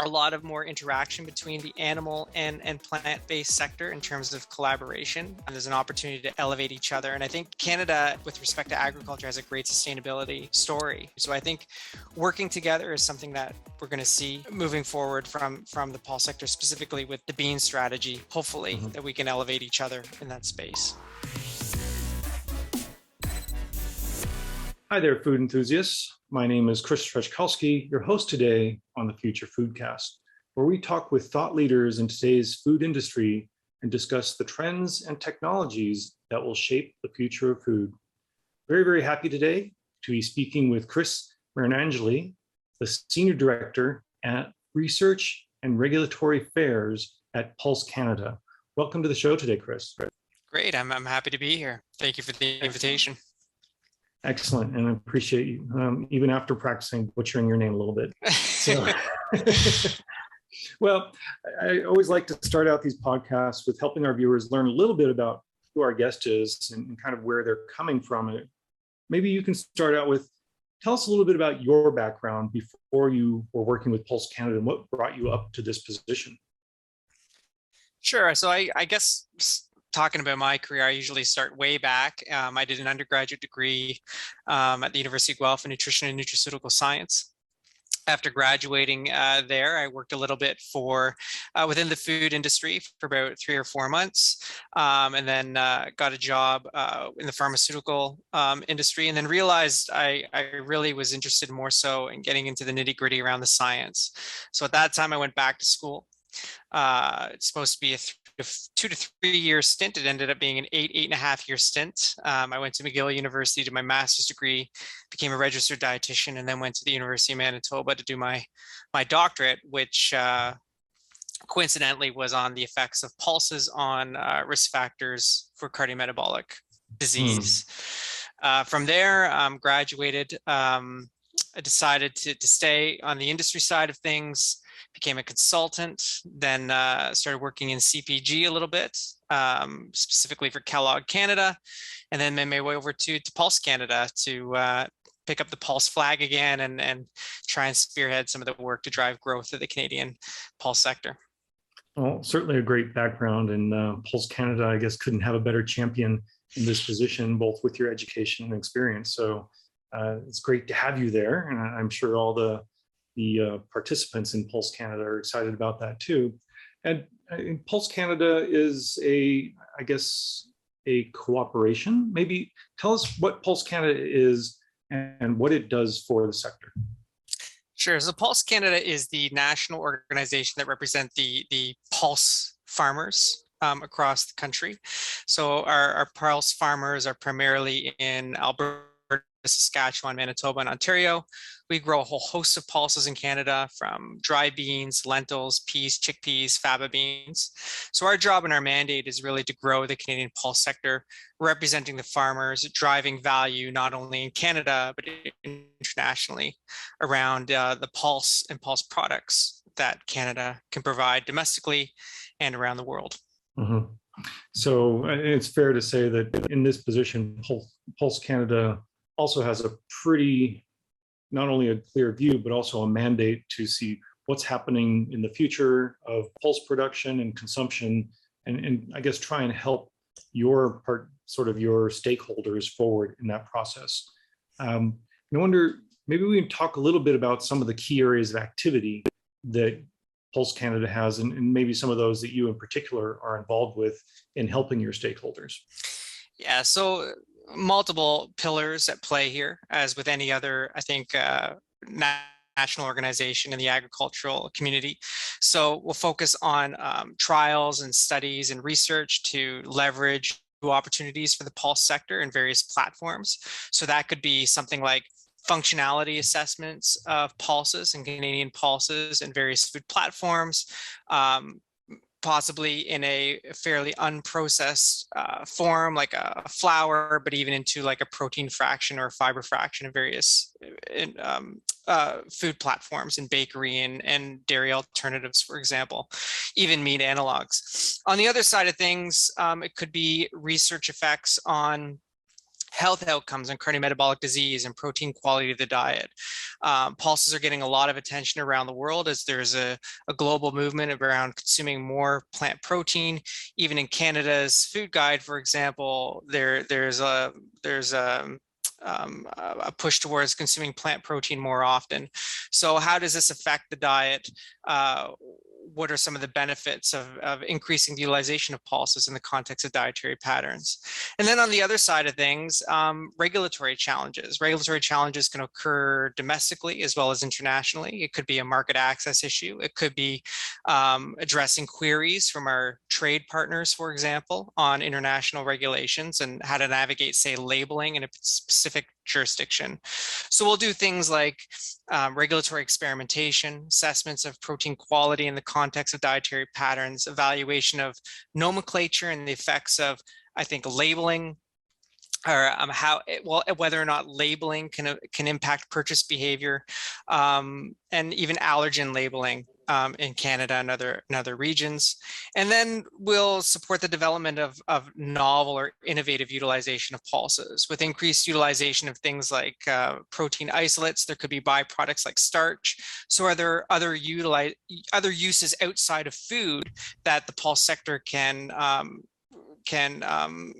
a lot of more interaction between the animal and, and plant-based sector in terms of collaboration. And there's an opportunity to elevate each other. And I think Canada, with respect to agriculture, has a great sustainability story. So I think working together is something that we're going to see moving forward from, from the pulse sector, specifically with the bean strategy, hopefully, mm-hmm. that we can elevate each other in that space. Hi there, food enthusiasts. My name is Chris Treszkowski, your host today on the Future Foodcast, where we talk with thought leaders in today's food industry and discuss the trends and technologies that will shape the future of food. Very, very happy today to be speaking with Chris Marinangeli, the Senior Director at Research and Regulatory Affairs at Pulse Canada. Welcome to the show today, Chris. Great, I'm, I'm happy to be here. Thank you for the invitation. Excellent, and I appreciate you um, even after practicing butchering your name a little bit. So, well, I always like to start out these podcasts with helping our viewers learn a little bit about who our guest is and kind of where they're coming from. Maybe you can start out with tell us a little bit about your background before you were working with Pulse Canada and what brought you up to this position. Sure. So I, I guess talking about my career, I usually start way back. Um, I did an undergraduate degree um, at the University of Guelph in nutrition and nutraceutical science. After graduating uh, there, I worked a little bit for uh, within the food industry for about three or four months, um, and then uh, got a job uh, in the pharmaceutical um, industry, and then realized I, I really was interested more so in getting into the nitty gritty around the science. So at that time, I went back to school. Uh, it's supposed to be a two to three year stint. It ended up being an eight, eight and a half year stint. Um, I went to McGill University to my master's degree, became a registered dietitian, and then went to the University of Manitoba to do my my doctorate, which uh, coincidentally was on the effects of pulses on uh, risk factors for cardiometabolic disease. Mm. Uh, from there, um, graduated. Um, I decided to, to stay on the industry side of things became a consultant, then uh, started working in CPG a little bit, um, specifically for Kellogg Canada, and then made my way over to, to Pulse Canada to uh, pick up the Pulse flag again and, and try and spearhead some of the work to drive growth of the Canadian Pulse sector. Well, certainly a great background, and uh, Pulse Canada, I guess, couldn't have a better champion in this position, both with your education and experience. So uh, it's great to have you there, and I'm sure all the the uh, participants in Pulse Canada are excited about that too. And, Pulse Canada is a, I guess, a cooperation. Maybe tell us what Pulse Canada is and what it does for the sector. Sure. So Pulse Canada is the national organization that represents the the pulse farmers um, across the country. So our, our pulse farmers are primarily in Alberta Saskatchewan, Manitoba, and Ontario. We grow a whole host of pulses in Canada from dry beans, lentils, peas, chickpeas, faba beans. So our job and our mandate is really to grow the Canadian pulse sector, representing the farmers, driving value not only in Canada, but internationally around uh, the pulse and pulse products that Canada can provide domestically and around the world. Mm-hmm. So it's fair to say that in this position, Pulse Canada also has a pretty, not only a clear view, but also a mandate to see what's happening in the future of pulse production and consumption, and, and I guess try and help your part, sort of your stakeholders forward in that process. Um, I wonder, maybe we can talk a little bit about some of the key areas of activity that Pulse Canada has, and, and maybe some of those that you in particular are involved with in helping your stakeholders. Yeah, so multiple pillars at play here, as with any other, I think, uh, national organization in the agricultural community. So we'll focus on um, trials and studies and research to leverage opportunities for the pulse sector in various platforms. So that could be something like functionality assessments of pulses and Canadian pulses and various food platforms, um, possibly in a fairly unprocessed uh, form, like a flour, but even into like a protein fraction or fiber fraction of various in, um, uh, food platforms and bakery and, and dairy alternatives, for example, even meat analogs. On the other side of things, um, it could be research effects on health outcomes and cardiometabolic disease and protein quality of the diet. Um, pulses are getting a lot of attention around the world as there's a, a, global movement around consuming more plant protein. Even in Canada's food guide, for example, there there's a there's a um, a push towards consuming plant protein more often. So how does this affect the diet? Uh, what are some of the benefits of, of increasing the utilization of pulses in the context of dietary patterns? And then on the other side of things, um, regulatory challenges. Regulatory challenges can occur domestically as well as internationally. It could be a market access issue. It could be um, addressing queries from our trade partners, for example, on international regulations and how to navigate, say, labeling in a specific jurisdiction. So we'll do things like um, regulatory experimentation, assessments of protein quality in the context of dietary patterns, evaluation of nomenclature and the effects of, I think, labeling or um, how it, well whether or not labeling can can impact purchase behavior um, and even allergen labeling um, in Canada and other, and other regions. And then we'll support the development of, of novel or innovative utilization of pulses. With increased utilization of things like uh, protein isolates, there could be byproducts like starch. So are there other, utilize, other uses outside of food that the pulse sector can, um, can um,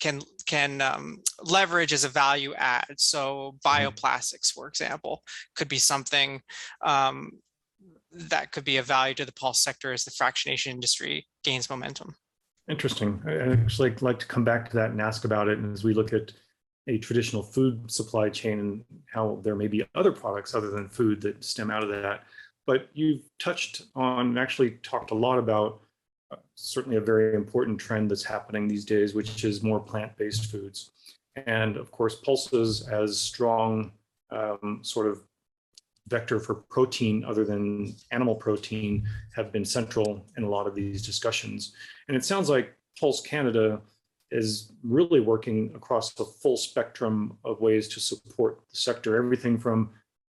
can can um, leverage as a value add. So mm-hmm. bioplastics, for example, could be something um, that could be of value to the pulse sector as the fractionation industry gains momentum. Interesting. I actually like to come back to that and ask about it. And as we look at a traditional food supply chain and how there may be other products other than food that stem out of that. But you've touched on, and actually talked a lot about uh, certainly a very important trend that's happening these days, which is more plant-based foods. And of course, pulses as strong um, sort of vector for protein other than animal protein have been central in a lot of these discussions. And it sounds like Pulse Canada is really working across the full spectrum of ways to support the sector, everything from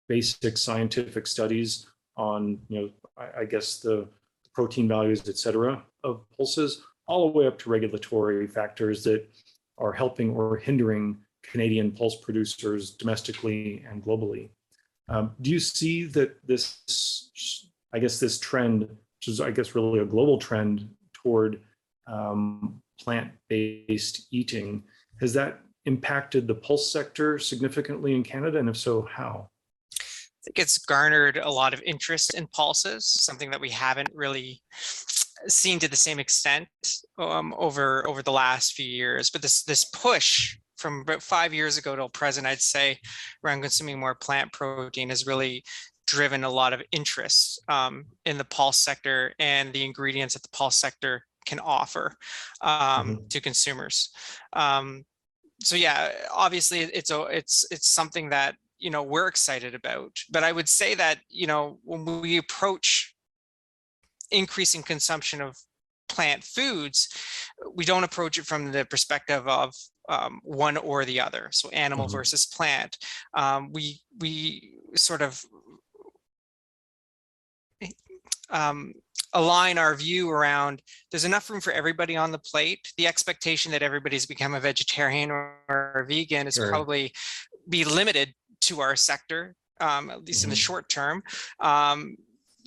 basic scientific studies on, you know, I, I guess the protein values, et cetera, of pulses, all the way up to regulatory factors that are helping or hindering Canadian pulse producers domestically and globally. Um, do you see that this, I guess, this trend, which is, I guess, really a global trend toward um, plant-based eating, has that impacted the pulse sector significantly in Canada? And if so, how? I think it's garnered a lot of interest in pulses, something that we haven't really seen to the same extent um, over over the last few years. But this this push from about five years ago till present, I'd say around consuming more plant protein has really driven a lot of interest um, in the pulse sector and the ingredients that the pulse sector can offer um, mm-hmm. to consumers. Um, so yeah, obviously it's a, it's it's something that you know we're excited about. But I would say that you know when we approach increasing consumption of plant foods, we don't approach it from the perspective of um, one or the other. So animal mm -hmm. versus plant. Um, we we sort of um, align our view around there's enough room for everybody on the plate. The expectation that everybody's become a vegetarian or, or a vegan is sure. probably be limited to our sector, um, at least mm -hmm. in the mm-hmm. short term. Um,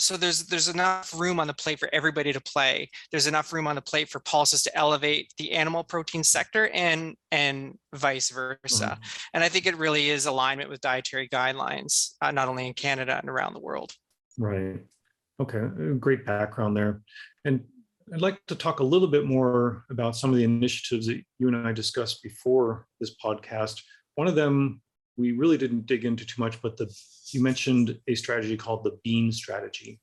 so there's there's enough room on the plate for everybody to play. There's enough room on the plate for pulses to elevate the animal protein sector and and vice versa. Mm -hmm. And I think it really is alignment with dietary guidelines, uh, not only in Canada and around the world. Right. Okay. Great background there. And I'd like to talk a little bit more about some of the initiatives that you and I discussed before this podcast. One of them we really didn't dig into too much, but the you mentioned a strategy called the Bean strategy.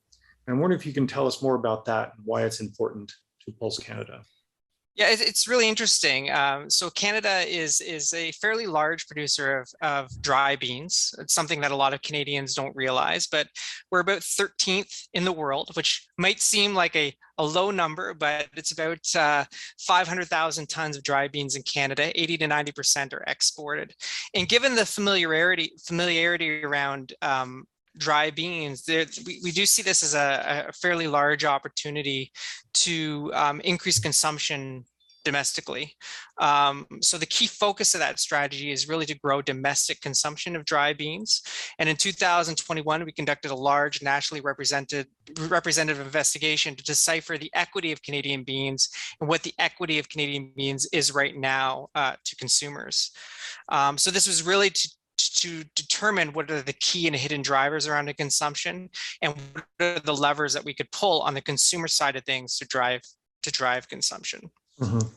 And I'm wondering if you can tell us more about that and why it's important to Pulse Canada. Yeah, it's really interesting. Um, so Canada is is a fairly large producer of, of dry beans. It's something that a lot of Canadians don't realize, but we're about 13th in the world, which might seem like a, a low number, but it's about uh, 500,000 tons of dry beans in Canada. 80 to 90% are exported. And given the familiarity familiarity around um, dry beans, there, we, we do see this as a, a fairly large opportunity to um, increase consumption domestically. Um, so the key focus of that strategy is really to grow domestic consumption of dry beans. And in 2021, we conducted a large nationally represented representative investigation to decipher the equity of Canadian beans and what the equity of Canadian beans is right now uh, to consumers. Um, so this was really to to determine what are the key and hidden drivers around the consumption and what are the levers that we could pull on the consumer side of things to drive to drive consumption. Mhm.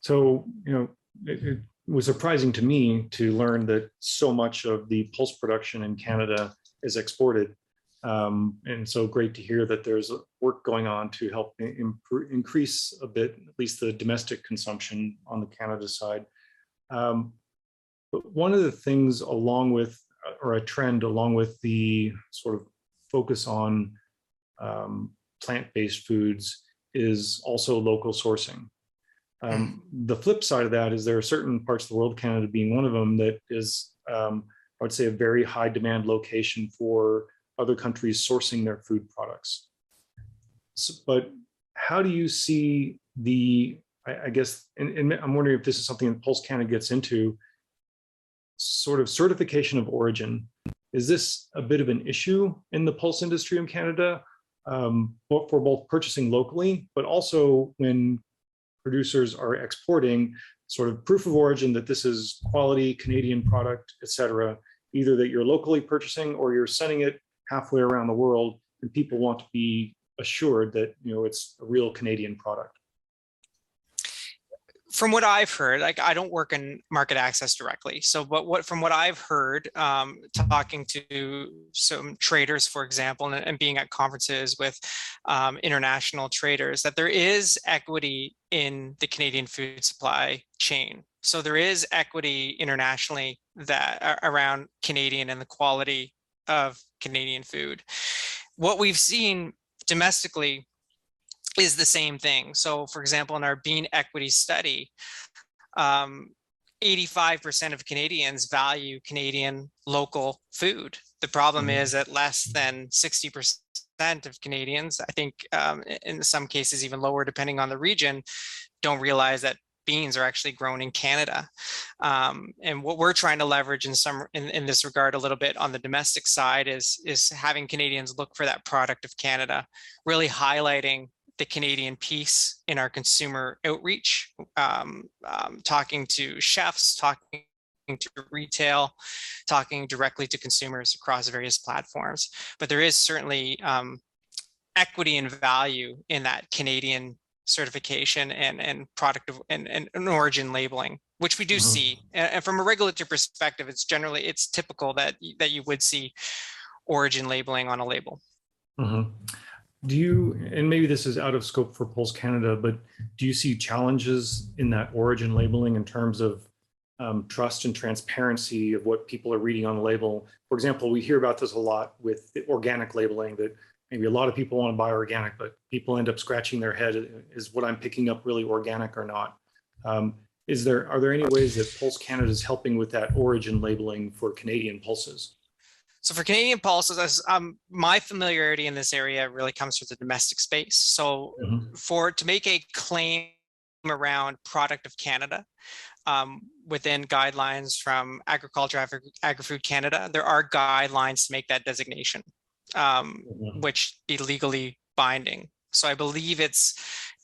So, you know, it, it was surprising to me to learn that so much of the pulse production in Canada is exported. Um, and so great to hear that there's work going on to help increase a bit, at least the domestic consumption on the Canada side. Um, but one of the things along with, or a trend along with the sort of focus on um, plant-based foods is also local sourcing. Um, the flip side of that is there are certain parts of the world, Canada being one of them, that is, um, I would say, a very high demand location for other countries sourcing their food products. So, but how do you see the, I, I guess, and, and I'm wondering if this is something that Pulse Canada gets into, sort of certification of origin. Is this a bit of an issue in the pulse industry in Canada? Um, for both purchasing locally, but also when producers are exporting sort of proof of origin that this is quality Canadian product, et cetera, either that you're locally purchasing or you're sending it halfway around the world and people want to be assured that, you know, it's a real Canadian product. From what I've heard, like I don't work in market access directly. So, but what from what I've heard, um, talking to some traders, for example, and, and being at conferences with um, international traders, that there is equity in the Canadian food supply chain. So there is equity internationally that around Canadian and the quality of Canadian food. What we've seen domestically is the same thing. So for example, in our bean equity study, um, 85% of Canadians value Canadian local food. The problem Mhm. is that less than 60% of Canadians, I think um, in some cases even lower depending on the region, don't realize that beans are actually grown in Canada. Um, and what we're trying to leverage in some in, in this regard a little bit on the domestic side is is having Canadians look for that product of Canada, really highlighting the Canadian piece in our consumer outreach, um, um, talking to chefs, talking to retail, talking directly to consumers across various platforms. But there is certainly um, equity and value in that Canadian certification and and product of, and, and and origin labeling which we do Mhm. see and, and from a regulatory perspective it's generally it's typical that that you would see origin labeling on a label Mhm. Do you, and maybe this is out of scope for Pulse Canada, but do you see challenges in that origin labeling in terms of um, trust and transparency of what people are reading on the label? For example, we hear about this a lot with organic labeling that maybe a lot of people want to buy organic, but people end up scratching their head, is what I'm picking up really organic or not? Um, Is there, are there any ways that Pulse Canada is helping with that origin labeling for Canadian pulses? So for Canadian pulses, as, um, my familiarity in this area really comes from the domestic space. So Mhm. for to make a claim around product of Canada um, within guidelines from Agriculture Agri- Agri-Food Canada, there are guidelines to make that designation, um, Mhm. which be legally binding. So I believe it's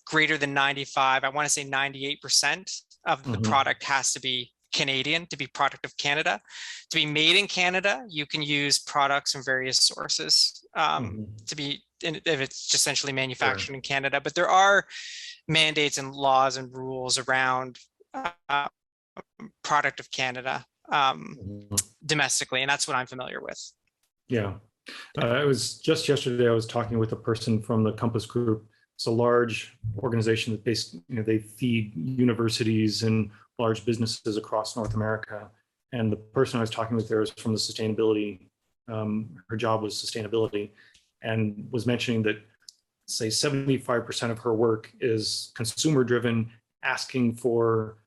greater than 95. I want to say 98% of the Mhm. product has to be Canadian to be product of Canada. To be made in Canada, you can use products from various sources um, Mhm. to be, if it's essentially manufactured in Canada. But there are mandates and laws and rules around uh, product of Canada um, Mhm. domestically, and that's what I'm familiar with. Yeah. Uh, I was just yesterday, I was talking with a person from the Compass Group. It's a large organization that basically, you know, they feed universities and large businesses across North America. And the person I was talking with there was from the sustainability, um, her job was sustainability and was mentioning that say 75% of her work is consumer driven, asking for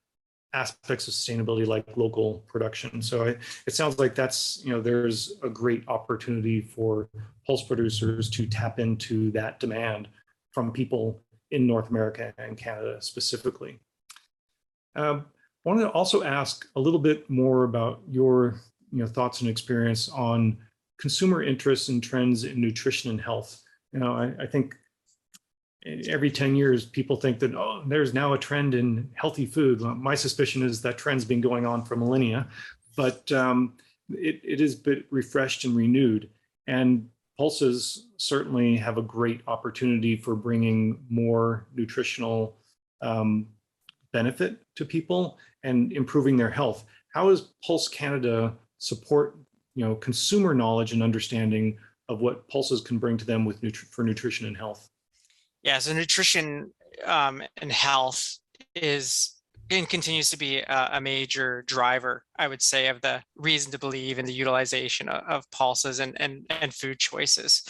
aspects of sustainability like local production. So it sounds like that's, you know, there's a great opportunity for pulse producers to tap into that demand from people in North America and Canada specifically. Um, wanted to also ask a little bit more about your you know thoughts and experience on consumer interests and trends in nutrition and health. You know, I, I think every 10 years people think that oh there's now a trend in healthy food my suspicion is that trend's been going on for millennia but um, it, it is bit refreshed and renewed and pulses certainly have a great opportunity for bringing more nutritional um, benefit to people and improving their health. How does pulse canada support you know consumer knowledge and understanding of what pulses can bring to them with for nutrition and health? Yeah, so nutrition um, and health is and continues to be a, a, major driver, I would say, of the reason to believe in the utilization of, of pulses and, and, and food choices.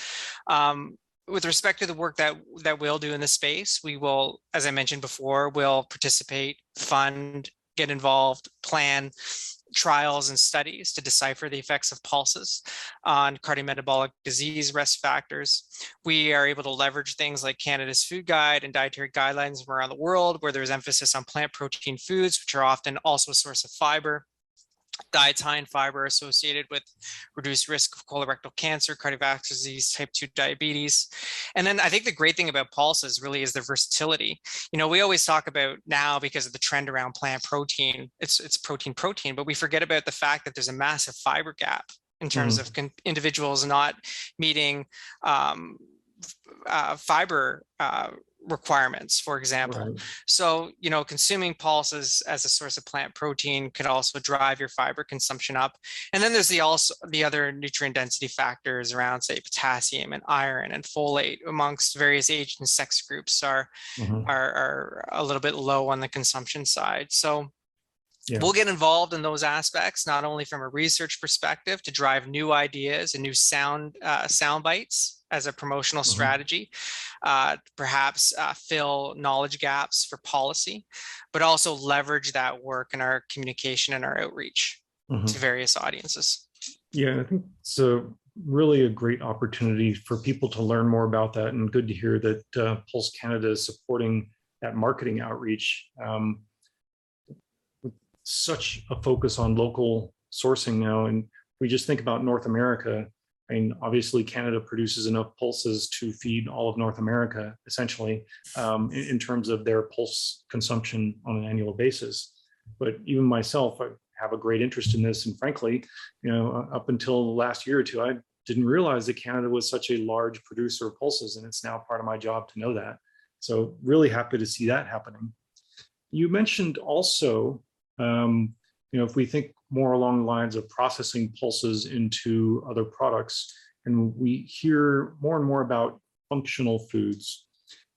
Um, with respect to the work that that we'll do in the space, we will, as I mentioned before, will participate, fund, get involved, plan trials and studies to decipher the effects of pulses on cardiometabolic disease risk factors. We are able to leverage things like Canada's food guide and dietary guidelines from around the world, where there's emphasis on plant protein foods, which are often also a source of fiber in fiber associated with reduced risk of colorectal cancer, cardiovascular disease, type 2 diabetes. And then I think the great thing about pulses really is the versatility. You know, we always talk about now because of the trend around plant protein, it's it's protein protein, but we forget about the fact that there's a massive fiber gap in terms mm. of individuals not meeting um, uh, fiber uh, requirements, for example. Right. So, you know, consuming pulses as a source of plant protein could also drive your fiber consumption up. And then there's the also the other nutrient density factors around, say, potassium and iron and folate amongst various age and sex groups are mm-hmm. are, are a little bit low on the consumption side. So yeah. We'll get involved in those aspects, not only from a research perspective to drive new ideas and new sound uh, sound bites as a promotional mm-hmm. strategy, uh, perhaps uh, fill knowledge gaps for policy, but also leverage that work in our communication and our outreach mm-hmm. to various audiences. Yeah, I think it's a really a great opportunity for people to learn more about that, and good to hear that uh, Pulse Canada is supporting that marketing outreach. Um, such a focus on local sourcing now, and we just think about North America I mean, obviously, Canada produces enough pulses to feed all of North America, essentially, um, in, in, terms of their pulse consumption on an annual basis. But even myself, I have a great interest in this, and frankly, you know, up until the last year or two, I didn't realize that Canada was such a large producer of pulses, and it's now part of my job to know that. So, really happy to see that happening. You mentioned also, um, you know, if we think more along the lines of processing pulses into other products. And we hear more and more about functional foods.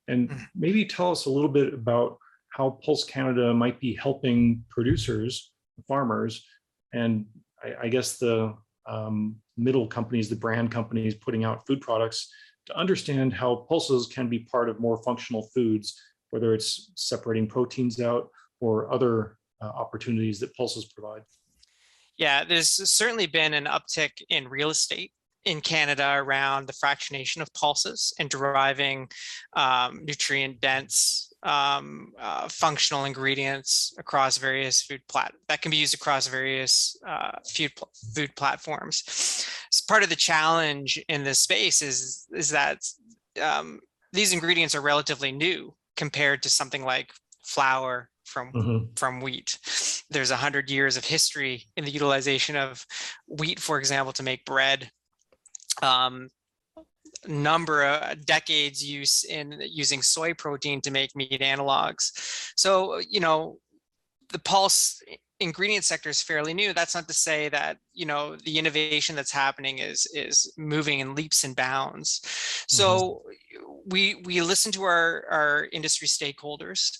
And mm. maybe tell us a little bit about how Pulse Canada might be helping producers, farmers, and I, I guess the um, middle companies, the brand companies putting out food products to understand how pulses can be part of more functional foods, whether it's separating proteins out or other uh, opportunities that pulses provide. Yeah, there's certainly been an uptick in real estate in Canada around the fractionation of pulses and deriving um, nutrient dense um, uh, functional ingredients across various food plat that can be used across various uh, food food platforms. So part of the challenge in this space is is that um, these ingredients are relatively new compared to something like flour from mm-hmm. from wheat. There's a hundred years of history in the utilization of wheat, for example, to make bread. Um, number of decades use in using soy protein to make meat analogs. So you know the pulse ingredient sector is fairly new that's not to say that you know the innovation that's happening is is moving in leaps and bounds so mm-hmm. We we listen to our our industry stakeholders.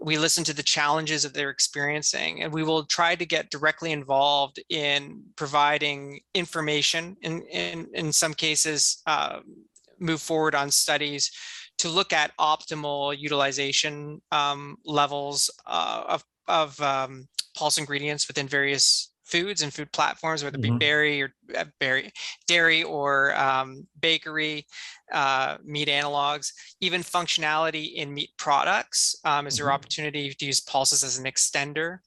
We listen to the challenges that they're experiencing and we will try to get directly involved in providing information in in in some cases uh, move forward on studies to look at optimal utilization um, levels uh, of of um, pulse ingredients within various foods and food platforms, whether it be Mhm. berry or uh, berry, dairy or um, bakery, uh, meat analogs, even functionality in meat products. Um, is there Mhm. opportunity to use pulses as an extender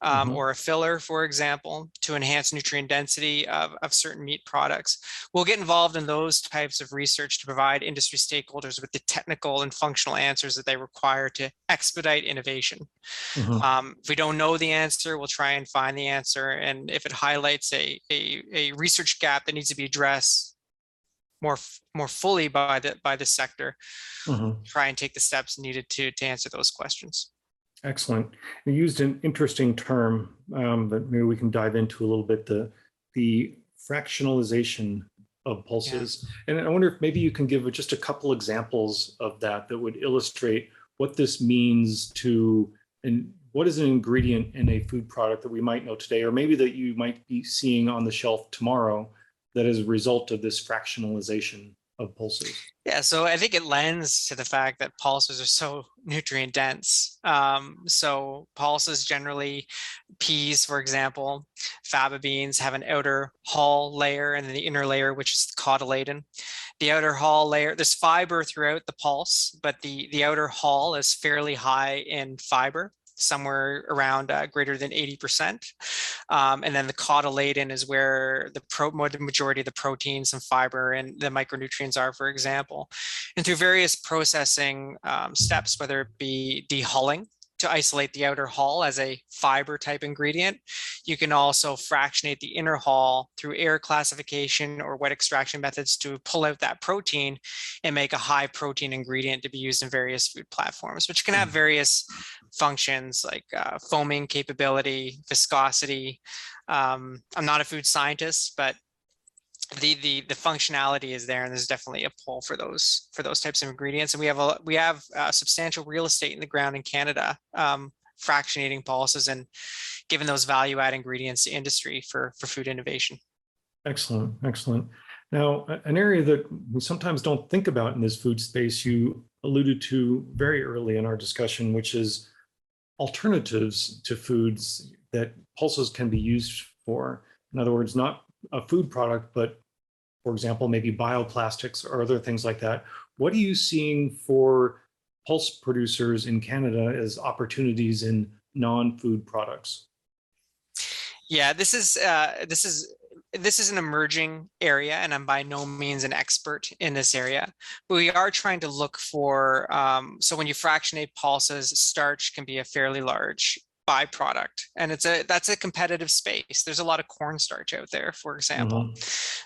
um, Mhm. or a filler, for example, to enhance nutrient density of, of certain meat products? We'll get involved in those types of research to provide industry stakeholders with the technical and functional answers that they require to expedite innovation. Mhm. Um, if we don't know the answer, we'll try and find the answer. And if it highlights a, a, a research gap that needs to be addressed more, more fully by the, by the sector, Mhm. try and take the steps needed to, to answer those questions. Excellent. You used an interesting term um, that maybe we can dive into a little bit, the, the fractionalization of pulses. And I wonder if maybe you can give just a couple examples of that that would illustrate what this means to, and what is an ingredient in a food product that we might know today, or maybe that you might be seeing on the shelf tomorrow that is a result of this fractionalization of pulses. Yeah, so I think it lends to the fact that pulses are so nutrient dense. Um, so pulses generally, peas, for example, faba beans have an outer hull layer and then the inner layer, which is the cotyledon. The outer hull layer, there's fiber throughout the pulse, but the, the outer hull is fairly high in fiber somewhere around uh, greater than 80%. Um, and then the cotyledon is where the, pro, majority of the proteins and fiber and the micronutrients are, for example. And through various processing um, steps, whether it be dehulling to isolate the outer hull as a fiber type ingredient, you can also fractionate the inner hull through air classification or wet extraction methods to pull out that protein and make a high protein ingredient to be used in various food platforms, which can have Mm. various functions like uh, foaming capability, viscosity. Um, I'm not a food scientist, but the the the functionality is there, and there's definitely a pull for those for those types of ingredients. And we have a we have uh, substantial real estate in the ground in Canada, um, fractionating pulses and giving those value add ingredients to industry for for food innovation. Excellent, excellent. Now, an area that we sometimes don't think about in this food space, you alluded to very early in our discussion, which is alternatives to foods that pulses can be used for. In other words, not a food product, but for example, maybe bioplastics or other things like that. What are you seeing for pulse producers in Canada as opportunities in non-food products? Yeah, this is uh, this is this is an emerging area, and I'm by no means an expert in this area. But we are trying to look for. Um, so when you fractionate pulses, starch can be a fairly large byproduct, and it's a that's a competitive space. There's a lot of cornstarch out there, for example.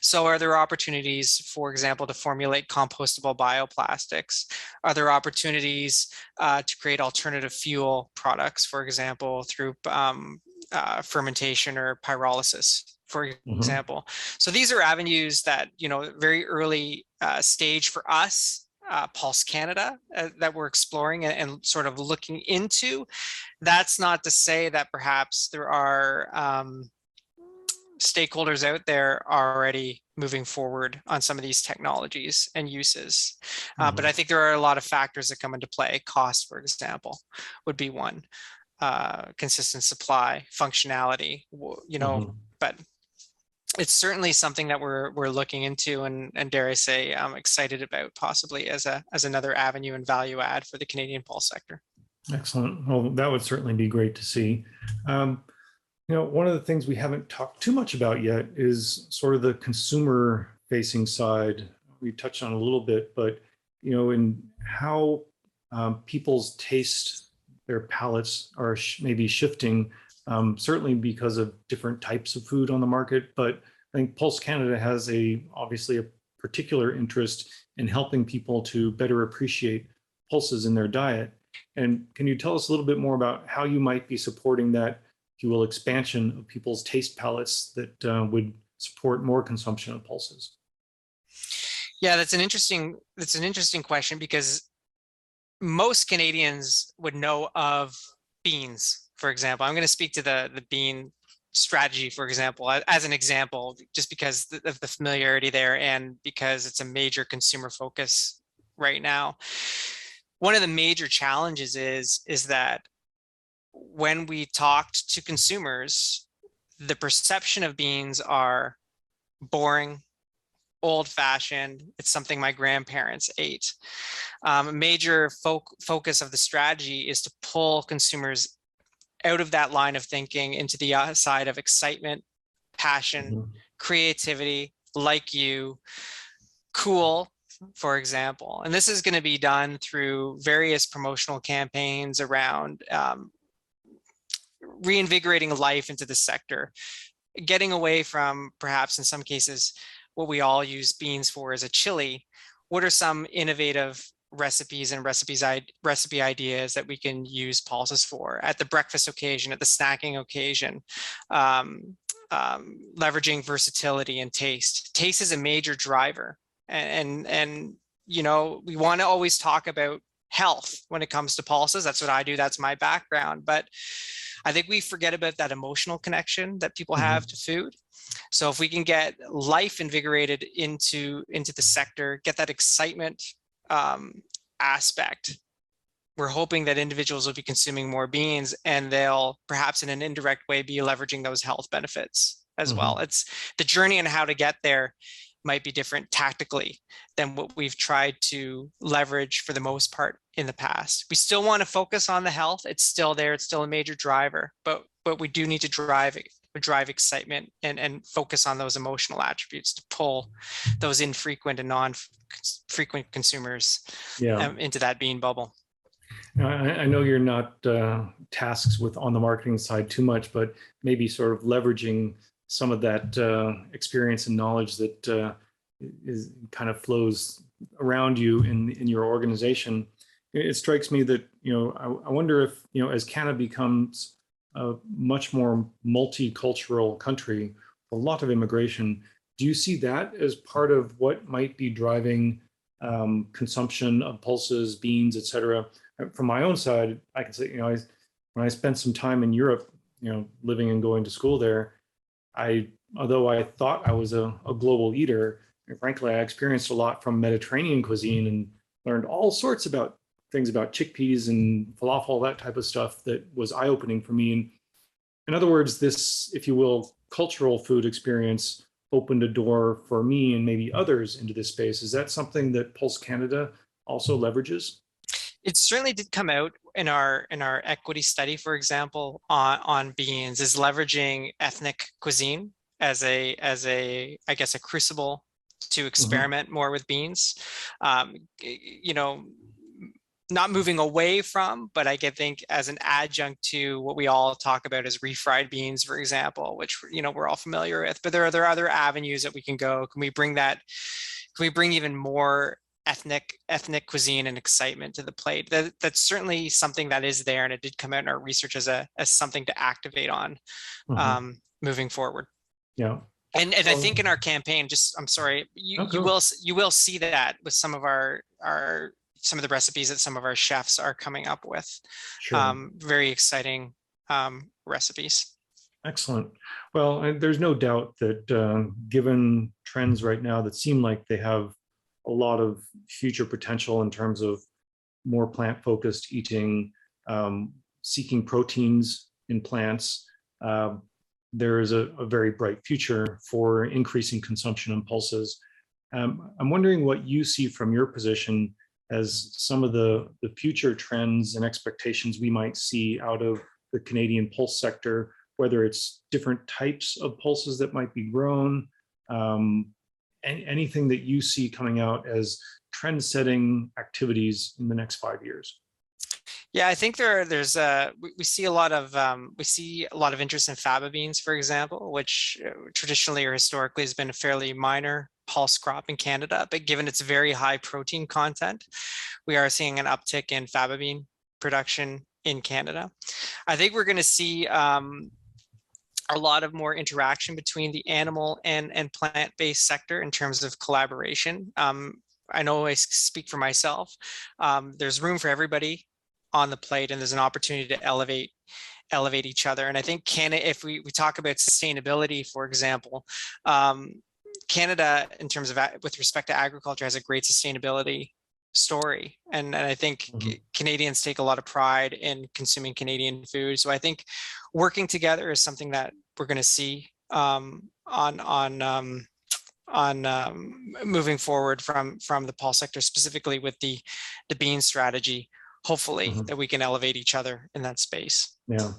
So are there opportunities, for example, to formulate compostable bioplastics? Are there opportunities uh, to create alternative fuel products, for example, through um, uh, fermentation or pyrolysis, for Mhm. example? So these are avenues that, you know, very early uh, stage for us, uh, Pulse Canada, uh, that we're exploring and, and sort of looking into. That's not to say that perhaps there are um, stakeholders out there already moving forward on some of these technologies and uses. Uh, but I think there are a lot of factors that come into play. Cost, for example, would be one. Uh, consistent supply, functionality, you know, Mhm. but it's certainly something that we're we're looking into and and dare I say I'm excited about possibly as a as another avenue and value add for the Canadian pulse sector. Excellent. Well, that would certainly be great to see. Um, you know, one of the things we haven't talked too much about yet is sort of the consumer facing side. We touched on a little bit, but you know, in how um, people's taste, their palates are sh- maybe shifting, um, certainly because of different types of food on the market. But I think Pulse Canada has a obviously a particular interest in helping people to better appreciate pulses in their diet. And can you tell us a little bit more about how you might be supporting that, you will, expansion of people's taste palettes that uh, would support more consumption of pulses? Yeah, that's an interesting that's an interesting question because most Canadians would know of beans, for example. I'm going to speak to the the bean strategy, for example, as an example, just because of the familiarity there and because it's a major consumer focus right now. One of the major challenges is is that when we talked to consumers the perception of beans are boring, old fashioned. It's something my grandparents ate. Um, a major fo focus of the strategy is to pull consumers out of that line of thinking into the uh, side of excitement, passion, Mhm. creativity, like you, cool, for example. And this is going to be done through various promotional campaigns around um, reinvigorating life into the sector, getting away from perhaps in some cases what we all use beans for as a chili. What are some innovative recipes and recipes I, recipe ideas that we can use pulses for at the breakfast occasion, at the snacking occasion, um, um, leveraging versatility and taste. Taste is a major driver, and and, and you know we want to always talk about health when it comes to pulses. That's what I do. That's my background, but I think we forget about that emotional connection that people Mhm. have to food. So if we can get life invigorated into into the sector, get that excitement um, aspect, we're hoping that individuals will be consuming more beans and they'll perhaps in an indirect way be leveraging those health benefits as Mhm. well. It's the journey and how to get there might be different tactically than what we've tried to leverage for the most part in the past. We still want to focus on the health. It's still there. It's still a major driver, but but we do need to drive it drive excitement and and focus on those emotional attributes to pull those infrequent and non-frequent consumers Yeah. um, into that bean bubble. Now, I, I know you're not uh, tasks with on the marketing side too much, but maybe sort of leveraging some of that uh, experience and knowledge that uh, is kind of flows around you in in your organization. It, it strikes me that you know I, I wonder if you know as Canada becomes a much more multicultural country, a lot of immigration. Do you see that as part of what might be driving um, consumption of pulses, beans, et cetera? Uh, from my own side, I can say, you know, I, when I spent some time in Europe, you know, living and going to school there, I, although I thought I was a, a global eater, frankly, I experienced a lot from Mediterranean cuisine and learned all sorts about things about chickpeas and falafel, that type of stuff that was eye opening for me. And in other words, this, if you will, cultural food experience opened a door for me and maybe others into this space. Is that something that Pulse Canada also leverages? It certainly did come out in our in our equity study, for example, on on beans is leveraging ethnic cuisine as a as a I guess a crucible to experiment more with beans. Um, you know, not moving away from, but I get think as an adjunct to what we all talk about as refried beans, for example, which you know we're all familiar with. But there are there are other avenues that we can go. Can we bring that? Can we bring even more ethnic ethnic cuisine and excitement to the plate? That that's certainly something that is there, and it did come out in our research as a as something to activate on Mhm. um, moving forward. yeah. And and I think in our campaign, just I'm sorry, you Oh, you will you will see that with some of our our some of the recipes that some of our chefs are coming up with. Sure. Um, very exciting um, recipes. Excellent. Well, and there's no doubt that uh, given trends right now that seem like they have a lot of future potential in terms of more plant-focused eating, um, seeking proteins in plants, um, there is a, a very bright future for increasing consumption in pulses. Um, I'm wondering what you see from your position as some of the, the future trends and expectations we might see out of the Canadian pulse sector whether it's different types of pulses that might be grown, um, any, anything that you see coming out as trend-setting activities in the next five years. Yeah, I think there there's a we, we see a lot of um, we see a lot of interest in faba beans, for example, which uh, traditionally or historically has been a fairly minor pulse crop in Canada, but given its very high protein content, we are seeing an uptick in faba bean production in Canada. I think we're going to see um, a lot of more interaction between the animal and and plant-based sector in terms of collaboration. Um, I know I speak for myself. Um, there's room for everybody on the plate and there's an opportunity to elevate elevate each other and i think canada if we, we talk about sustainability for example um, canada in terms of with respect to agriculture has a great sustainability story and, and i think Mhm. Canadians take a lot of pride in consuming canadian food so i think working together is something that we're going to see um, on on um, on um, moving forward from from the pulse sector, specifically with the the bean strategy. Hopefully, Mhm. that we can elevate each other in that space. Yeah.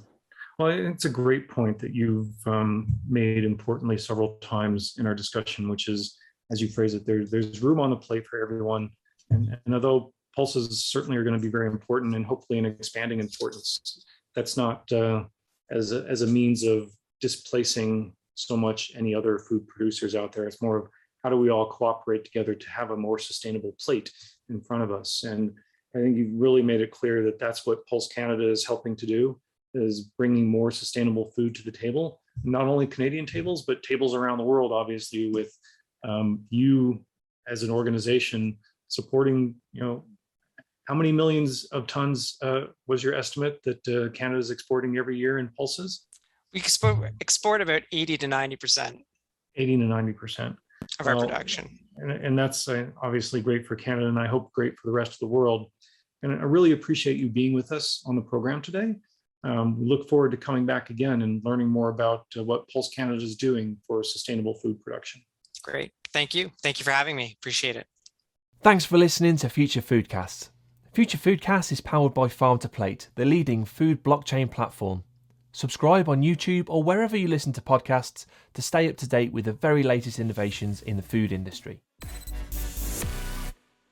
Well, it's a great point that you've um, made importantly several times in our discussion, which is, as you phrase it, there, there's room on the plate for everyone. And, and although pulses certainly are going to be very important and hopefully an expanding importance, that's not uh, as, a, as a means of displacing so much any other food producers out there. It's more of how do we all cooperate together to have a more sustainable plate in front of us. And I think you've really made it clear that that's what Pulse Canada is helping to do is bringing more sustainable food to the table, not only Canadian tables, but tables around the world, obviously, with um, you as an organization supporting, you know, how many millions of tons uh, was your estimate that uh, Canada is exporting every year in pulses? We export, export about 80 to 90% 80 to 90%. of our Well, production. And, and that's uh, obviously great for Canada and I hope great for the rest of the world. And I really appreciate you being with us on the program today. Um, we look forward to coming back again and learning more about uh, what Pulse Canada is doing for sustainable food production. Great. Thank you. Thank you for having me. Appreciate it. Thanks for listening to Future Foodcast. Future Foodcast is powered by Farm to Plate, the leading food blockchain platform. Subscribe on YouTube or wherever you listen to podcasts to stay up to date with the very latest innovations in the food industry.